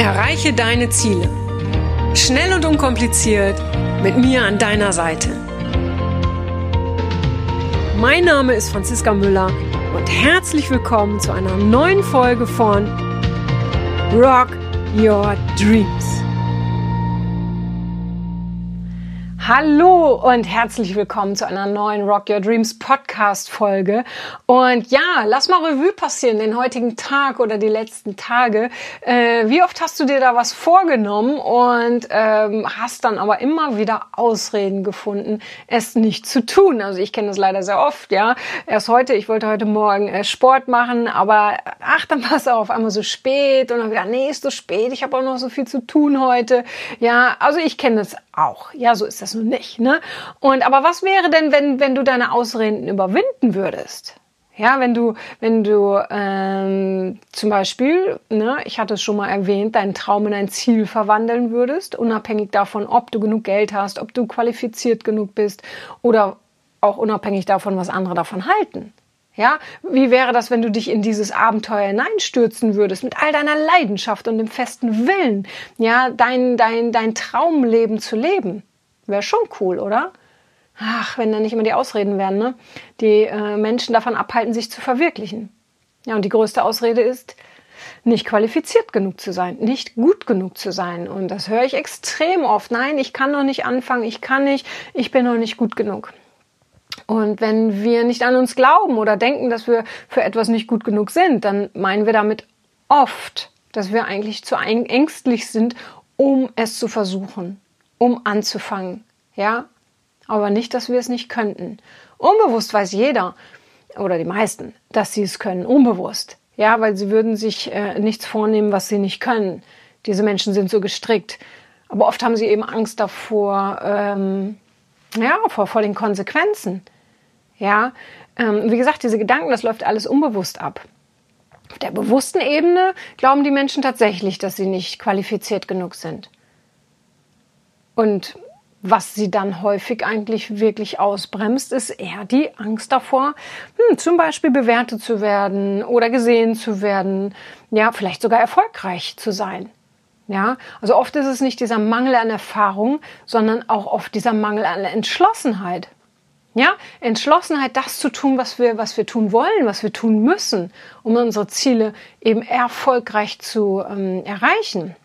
Erreiche deine Ziele. Schnell und unkompliziert mit mir an deiner Seite. Mein Name ist Franziska Müller und herzlich willkommen zu einer neuen Folge von Rock Your Dreams. Hallo und herzlich willkommen zu einer neuen Rock Your Dreams Podcast Folge. Und ja, lass mal Revue passieren, den heutigen Tag oder die letzten Tage. Äh, wie oft hast du dir da was vorgenommen und ähm, hast dann aber immer wieder Ausreden gefunden, es nicht zu tun? Also ich kenne das leider sehr oft, ja. Erst heute, ich wollte heute Morgen äh, Sport machen, aber ach, dann war es auch auf einmal so spät und dann wieder, nee, ist so spät, ich habe auch noch so viel zu tun heute. Ja, also ich kenne das auch. Ja, so ist das nun nicht. Ne? Und aber was wäre denn, wenn, wenn du deine Ausreden überwinden würdest? Ja, wenn du, wenn du ähm, zum Beispiel, ne, ich hatte es schon mal erwähnt, deinen Traum in ein Ziel verwandeln würdest, unabhängig davon, ob du genug Geld hast, ob du qualifiziert genug bist oder auch unabhängig davon, was andere davon halten. Ja, wie wäre das, wenn du dich in dieses Abenteuer hineinstürzen würdest mit all deiner Leidenschaft und dem festen Willen, ja, dein, dein, dein Traumleben zu leben? Wäre schon cool, oder? Ach, wenn da nicht immer die Ausreden wären, ne? Die äh, Menschen davon abhalten, sich zu verwirklichen. Ja, und die größte Ausrede ist, nicht qualifiziert genug zu sein, nicht gut genug zu sein. Und das höre ich extrem oft. Nein, ich kann noch nicht anfangen, ich kann nicht, ich bin noch nicht gut genug. Und wenn wir nicht an uns glauben oder denken, dass wir für etwas nicht gut genug sind, dann meinen wir damit oft, dass wir eigentlich zu ängstlich sind, um es zu versuchen, um anzufangen. Ja, aber nicht, dass wir es nicht könnten. Unbewusst weiß jeder oder die meisten, dass sie es können, unbewusst. Ja, weil sie würden sich äh, nichts vornehmen, was sie nicht können. Diese Menschen sind so gestrickt. Aber oft haben sie eben Angst davor, ähm, ja, vor, vor den Konsequenzen. Ja, ähm, wie gesagt, diese Gedanken, das läuft alles unbewusst ab. Auf der bewussten Ebene glauben die Menschen tatsächlich, dass sie nicht qualifiziert genug sind. Und was sie dann häufig eigentlich wirklich ausbremst, ist eher die Angst davor, hm, zum Beispiel bewertet zu werden oder gesehen zu werden, ja, vielleicht sogar erfolgreich zu sein. Ja, also oft ist es nicht dieser Mangel an Erfahrung, sondern auch oft dieser Mangel an Entschlossenheit. Ja, Entschlossenheit, das zu tun, was wir, was wir tun wollen, was wir tun müssen, um unsere Ziele eben erfolgreich zu ähm, erreichen.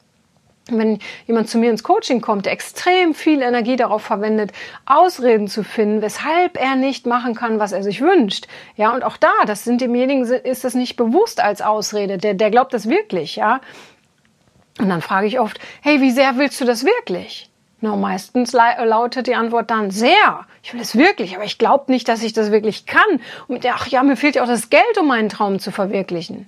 Wenn jemand zu mir ins Coaching kommt, der extrem viel Energie darauf verwendet, Ausreden zu finden, weshalb er nicht machen kann, was er sich wünscht. Ja, und auch da, das sind demjenigen, ist das nicht bewusst als Ausrede. Der, der glaubt das wirklich, ja. Und dann frage ich oft, hey, wie sehr willst du das wirklich? Na, meistens lautet die Antwort dann sehr. Ich will es wirklich, aber ich glaube nicht, dass ich das wirklich kann. Und ach ja, mir fehlt ja auch das Geld, um meinen Traum zu verwirklichen.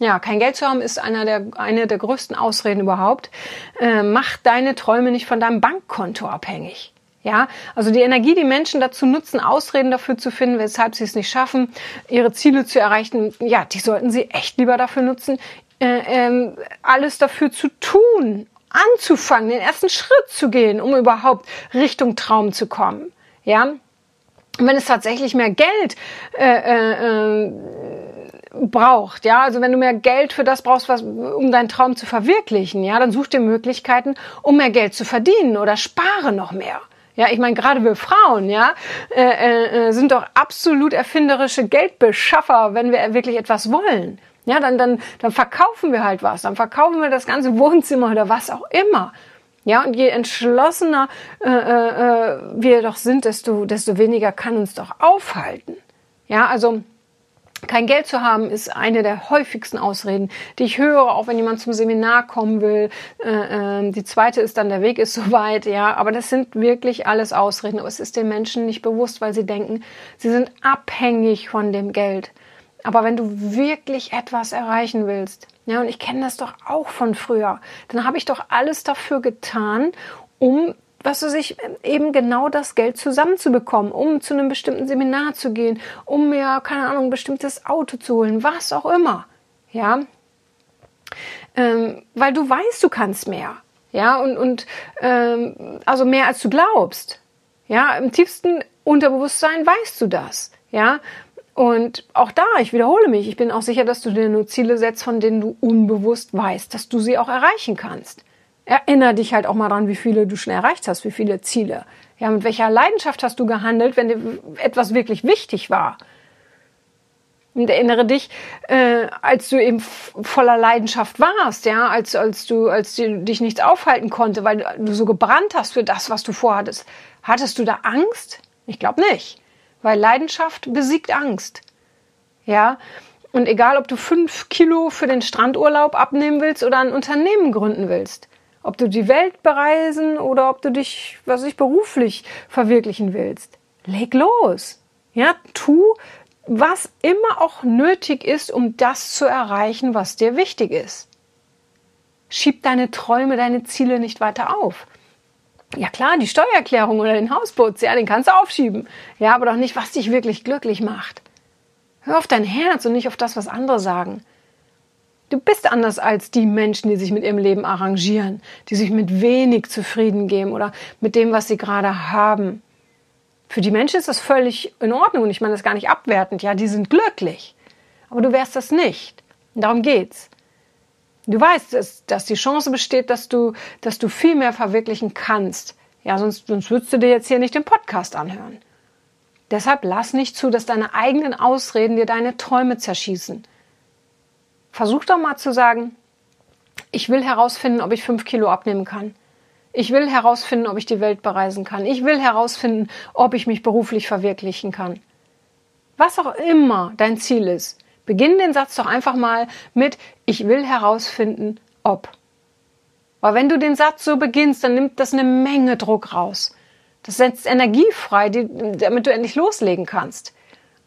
Ja, kein Geld zu haben ist einer der, eine der größten Ausreden überhaupt. Äh, mach deine Träume nicht von deinem Bankkonto abhängig. Ja, also die Energie, die Menschen dazu nutzen, Ausreden dafür zu finden, weshalb sie es nicht schaffen, ihre Ziele zu erreichen, ja, die sollten sie echt lieber dafür nutzen, äh, äh, alles dafür zu tun, anzufangen, den ersten Schritt zu gehen, um überhaupt Richtung Traum zu kommen. Ja, und wenn es tatsächlich mehr Geld äh, äh, äh, braucht, ja, also wenn du mehr Geld für das brauchst, was, um deinen Traum zu verwirklichen, ja, dann such dir Möglichkeiten, um mehr Geld zu verdienen oder spare noch mehr. Ja, ich meine, gerade wir Frauen, ja, äh, äh, äh sind doch absolut erfinderische Geldbeschaffer, wenn wir wirklich etwas wollen. Ja, dann, dann, dann verkaufen wir halt was. Dann verkaufen wir das ganze Wohnzimmer oder was auch immer. Ja, und je entschlossener äh, äh, äh, wir doch sind, desto, desto weniger kann uns doch aufhalten. Ja, also kein Geld zu haben ist eine der häufigsten Ausreden, die ich höre, auch wenn jemand zum Seminar kommen will. Äh, äh, die zweite ist dann, der Weg ist soweit, ja. Aber das sind wirklich alles Ausreden. Aber es ist den Menschen nicht bewusst, weil sie denken, sie sind abhängig von dem Geld. Aber wenn du wirklich etwas erreichen willst, ja, und ich kenne das doch auch von früher, dann habe ich doch alles dafür getan, um was weiß ich, eben genau das Geld zusammenzubekommen, um zu einem bestimmten Seminar zu gehen, um mir, keine Ahnung, ein bestimmtes Auto zu holen, was auch immer. Ja. Ähm, weil du weißt, du kannst mehr. Ja, und, und ähm, also mehr als du glaubst. Ja, im tiefsten Unterbewusstsein weißt du das. Ja, Und auch da, ich wiederhole mich, ich bin auch sicher, dass du dir nur Ziele setzt, von denen du unbewusst weißt, dass du sie auch erreichen kannst. Erinner dich halt auch mal dran, wie viele du schon erreicht hast, wie viele Ziele. Ja, mit welcher Leidenschaft hast du gehandelt, wenn dir etwas wirklich wichtig war? Und erinnere dich, äh, als du eben voller Leidenschaft warst, ja, als, als du, als du dich nichts aufhalten konnte, weil du so gebrannt hast für das, was du vorhattest. Hattest du da Angst? Ich glaube nicht. Weil Leidenschaft besiegt Angst. Ja. Und egal, ob du fünf Kilo für den Strandurlaub abnehmen willst oder ein Unternehmen gründen willst, ob du die Welt bereisen oder ob du dich, was ich beruflich verwirklichen willst, leg los. Ja, tu, was immer auch nötig ist, um das zu erreichen, was dir wichtig ist. Schieb deine Träume, deine Ziele nicht weiter auf. Ja klar, die Steuererklärung oder den Hausputz, ja, den kannst du aufschieben. Ja, aber doch nicht, was dich wirklich glücklich macht. Hör auf dein Herz und nicht auf das, was andere sagen. Du bist anders als die Menschen, die sich mit ihrem Leben arrangieren, die sich mit wenig zufrieden geben oder mit dem, was sie gerade haben. Für die Menschen ist das völlig in Ordnung und ich meine das gar nicht abwertend. Ja, die sind glücklich. Aber du wärst das nicht. Und darum geht's. Du weißt, dass, dass die Chance besteht, dass du, dass du viel mehr verwirklichen kannst. Ja, sonst, sonst würdest du dir jetzt hier nicht den Podcast anhören. Deshalb lass nicht zu, dass deine eigenen Ausreden dir deine Träume zerschießen. Versuch doch mal zu sagen, ich will herausfinden, ob ich fünf Kilo abnehmen kann. Ich will herausfinden, ob ich die Welt bereisen kann. Ich will herausfinden, ob ich mich beruflich verwirklichen kann. Was auch immer dein Ziel ist, beginn den Satz doch einfach mal mit Ich will herausfinden, ob. Weil wenn du den Satz so beginnst, dann nimmt das eine Menge Druck raus. Das setzt Energie frei, die, damit du endlich loslegen kannst.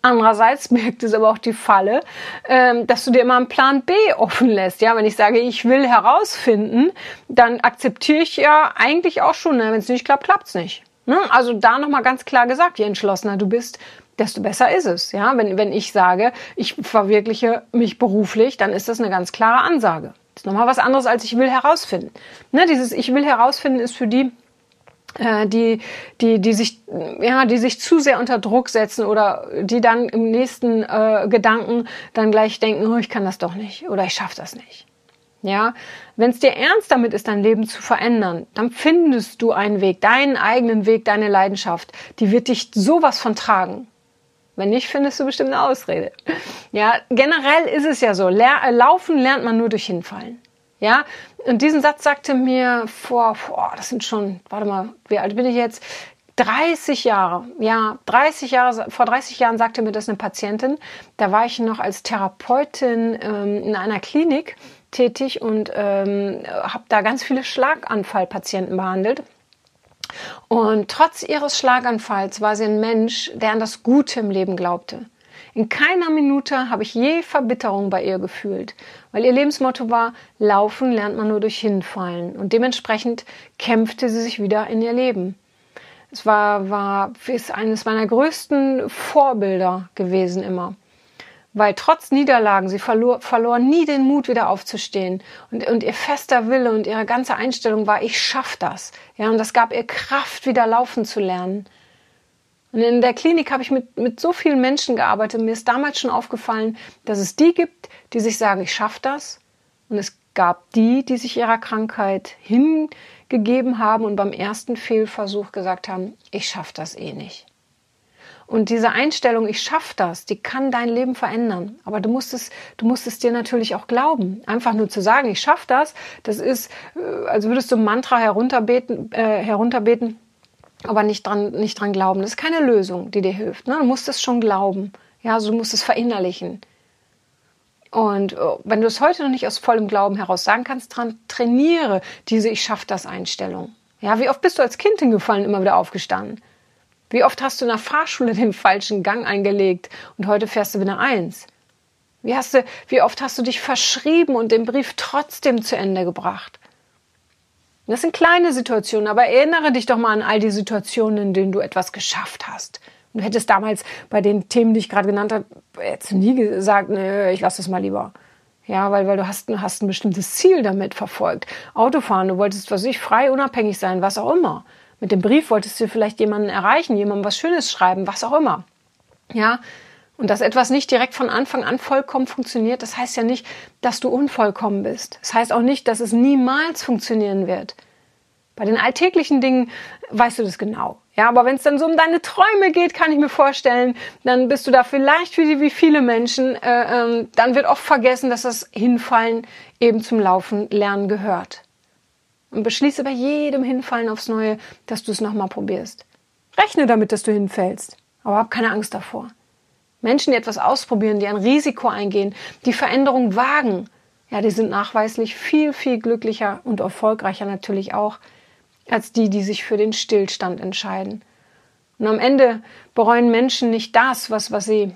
Andererseits birgt es aber auch die Falle, ähm, dass du dir immer einen Plan B offen lässt. Ja, wenn ich sage, ich will herausfinden, dann akzeptiere ich ja eigentlich auch schon, ne, wenn es nicht klappt, klappt es nicht. Ne? Also da nochmal ganz klar gesagt, je entschlossener du bist, desto besser ist es. Ja, wenn, wenn ich sage, ich verwirkliche mich beruflich, dann ist das eine ganz klare Ansage. Das ist nochmal was anderes, als ich will herausfinden. Ne, dieses Ich will herausfinden ist für die, die, die, die sich, ja, die sich zu sehr unter Druck setzen oder die dann im nächsten äh, Gedanken dann gleich denken, oh, ich kann das doch nicht oder ich schaffe das nicht. Ja, wenn es dir ernst damit ist, dein Leben zu verändern, dann findest du einen Weg, deinen eigenen Weg, deine Leidenschaft, die wird dich sowas von tragen. Wenn nicht, findest du bestimmt eine Ausrede. Ja, generell ist es ja so, laufen lernt man nur durch Hinfallen. Ja, und diesen Satz sagte mir vor, vor, das sind schon, warte mal, wie alt bin ich jetzt? 30 Jahre, ja, 30 Jahre, vor 30 Jahren sagte mir das eine Patientin. Da war ich noch als Therapeutin ähm, in einer Klinik tätig und ähm, habe da ganz viele Schlaganfallpatienten behandelt. Und trotz ihres Schlaganfalls war sie ein Mensch, der an das Gute im Leben glaubte. In keiner Minute habe ich je Verbitterung bei ihr gefühlt, weil ihr Lebensmotto war, laufen lernt man nur durch Hinfallen. Und dementsprechend kämpfte sie sich wieder in ihr Leben. Es war, war ist eines meiner größten Vorbilder gewesen immer. Weil trotz Niederlagen, sie verlor, verlor nie den Mut, wieder aufzustehen. Und, und ihr fester Wille und ihre ganze Einstellung war, ich schaff das. Ja, und das gab ihr Kraft, wieder laufen zu lernen. Und in der Klinik habe ich mit, mit so vielen Menschen gearbeitet. Mir ist damals schon aufgefallen, dass es die gibt, die sich sagen, ich schaffe das. Und es gab die, die sich ihrer Krankheit hingegeben haben und beim ersten Fehlversuch gesagt haben, ich schaffe das eh nicht. Und diese Einstellung, ich schaffe das, die kann dein Leben verändern. Aber du musst es, du musst es dir natürlich auch glauben. Einfach nur zu sagen, ich schaffe das, das ist, äh, als würdest du ein Mantra herunterbeten, äh, herunterbeten aber nicht dran, nicht dran glauben. Das ist keine Lösung, die dir hilft. Ne? Du musst es schon glauben. Ja, also du musst es verinnerlichen. Und oh, wenn du es heute noch nicht aus vollem Glauben heraus sagen kannst, dran trainiere diese Ich schaff das Einstellung. Ja, wie oft bist du als Kind hingefallen, immer wieder aufgestanden? Wie oft hast du in der Fahrschule den falschen Gang eingelegt und heute fährst du wieder eins? Wie, hast du, wie oft hast du dich verschrieben und den Brief trotzdem zu Ende gebracht? Das sind kleine Situationen, aber erinnere dich doch mal an all die Situationen, in denen du etwas geschafft hast. Du hättest damals bei den Themen, die ich gerade genannt habe, jetzt nie gesagt, nee, ich lasse das mal lieber. Ja, weil, weil du hast, hast ein bestimmtes Ziel damit verfolgt. Autofahren, du wolltest, was ich, frei, unabhängig sein, was auch immer. Mit dem Brief wolltest du vielleicht jemanden erreichen, jemandem was Schönes schreiben, was auch immer. Ja, Und dass etwas nicht direkt von Anfang an vollkommen funktioniert, das heißt ja nicht, dass du unvollkommen bist. Das heißt auch nicht, dass es niemals funktionieren wird. Bei den alltäglichen Dingen weißt du das genau. Ja, aber wenn es dann so um deine Träume geht, kann ich mir vorstellen, dann bist du da vielleicht wie, wie viele Menschen. Äh, ähm, dann wird oft vergessen, dass das Hinfallen eben zum Laufen lernen gehört. Und beschließe bei jedem Hinfallen aufs Neue, dass du es nochmal probierst. Rechne damit, dass du hinfällst, aber hab keine Angst davor. Menschen, die etwas ausprobieren, die ein Risiko eingehen, die Veränderung wagen, ja, die sind nachweislich viel, viel glücklicher und erfolgreicher natürlich auch als die, die sich für den Stillstand entscheiden. Und am Ende bereuen Menschen nicht das, was, was, sie,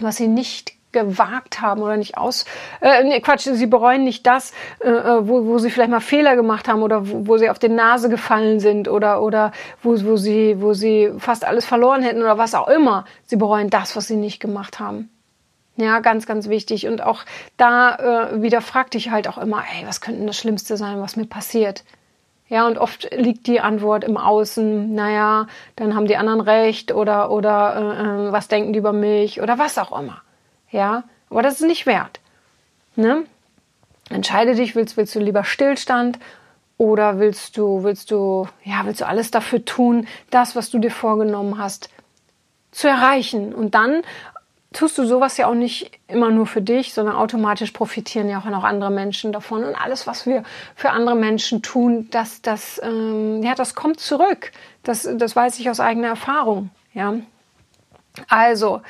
was sie nicht gewagt haben oder nicht aus, äh, nee, Quatsch, sie bereuen nicht das, äh, äh, wo, wo sie vielleicht mal Fehler gemacht haben oder wo, wo sie auf die Nase gefallen sind oder, oder wo, wo, sie, wo sie fast alles verloren hätten oder was auch immer. Sie bereuen das, was sie nicht gemacht haben. Ja, ganz, ganz wichtig. Und auch da äh, wieder frag dich halt auch immer, ey, was könnte das Schlimmste sein, was mir passiert? Ja, und oft liegt die Antwort im Außen, naja, dann haben die anderen recht oder, oder äh, äh, was denken die über mich oder was auch immer. Ja, aber das ist nicht wert. Ne? Entscheide dich, willst, willst du lieber Stillstand oder willst du, willst du, ja, willst du alles dafür tun, das, was du dir vorgenommen hast, zu erreichen und dann tust du sowas ja auch nicht immer nur für dich, sondern automatisch profitieren ja auch noch andere Menschen davon. Und alles, was wir für andere Menschen tun, das, das, ähm, ja, das kommt zurück. Das, das weiß ich aus eigener Erfahrung. Ja. Also,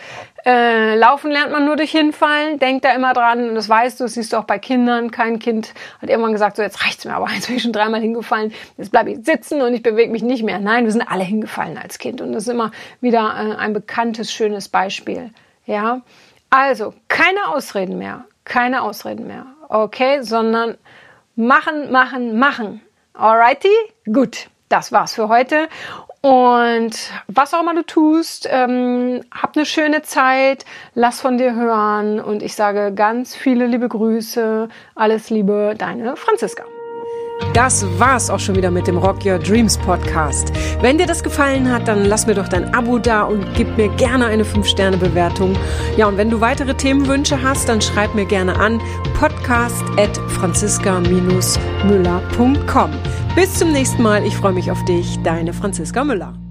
äh, laufen lernt man nur durch Hinfallen. Denk da immer dran. Und das weißt du, das siehst du auch bei Kindern. Kein Kind hat irgendwann gesagt, so jetzt reicht's mir, aber jetzt bin ich schon dreimal hingefallen. Jetzt bleibe ich sitzen und ich bewege mich nicht mehr. Nein, wir sind alle hingefallen als Kind. Und das ist immer wieder äh, ein bekanntes, schönes Beispiel. Ja, also keine Ausreden mehr, keine Ausreden mehr, okay, sondern machen, machen, machen. Alrighty, gut, das war's für heute. Und was auch immer du tust, ähm, hab eine schöne Zeit, lass von dir hören und ich sage ganz viele liebe Grüße, alles Liebe, deine Franziska. Das war's auch schon wieder mit dem Rock Your Dreams Podcast. Wenn dir das gefallen hat, dann lass mir doch dein Abo da und gib mir gerne eine 5-Sterne-Bewertung. Ja, und wenn du weitere Themenwünsche hast, dann schreib mir gerne an podcast at franziska-müller.com. Bis zum nächsten Mal. Ich freue mich auf dich. Deine Franziska Müller.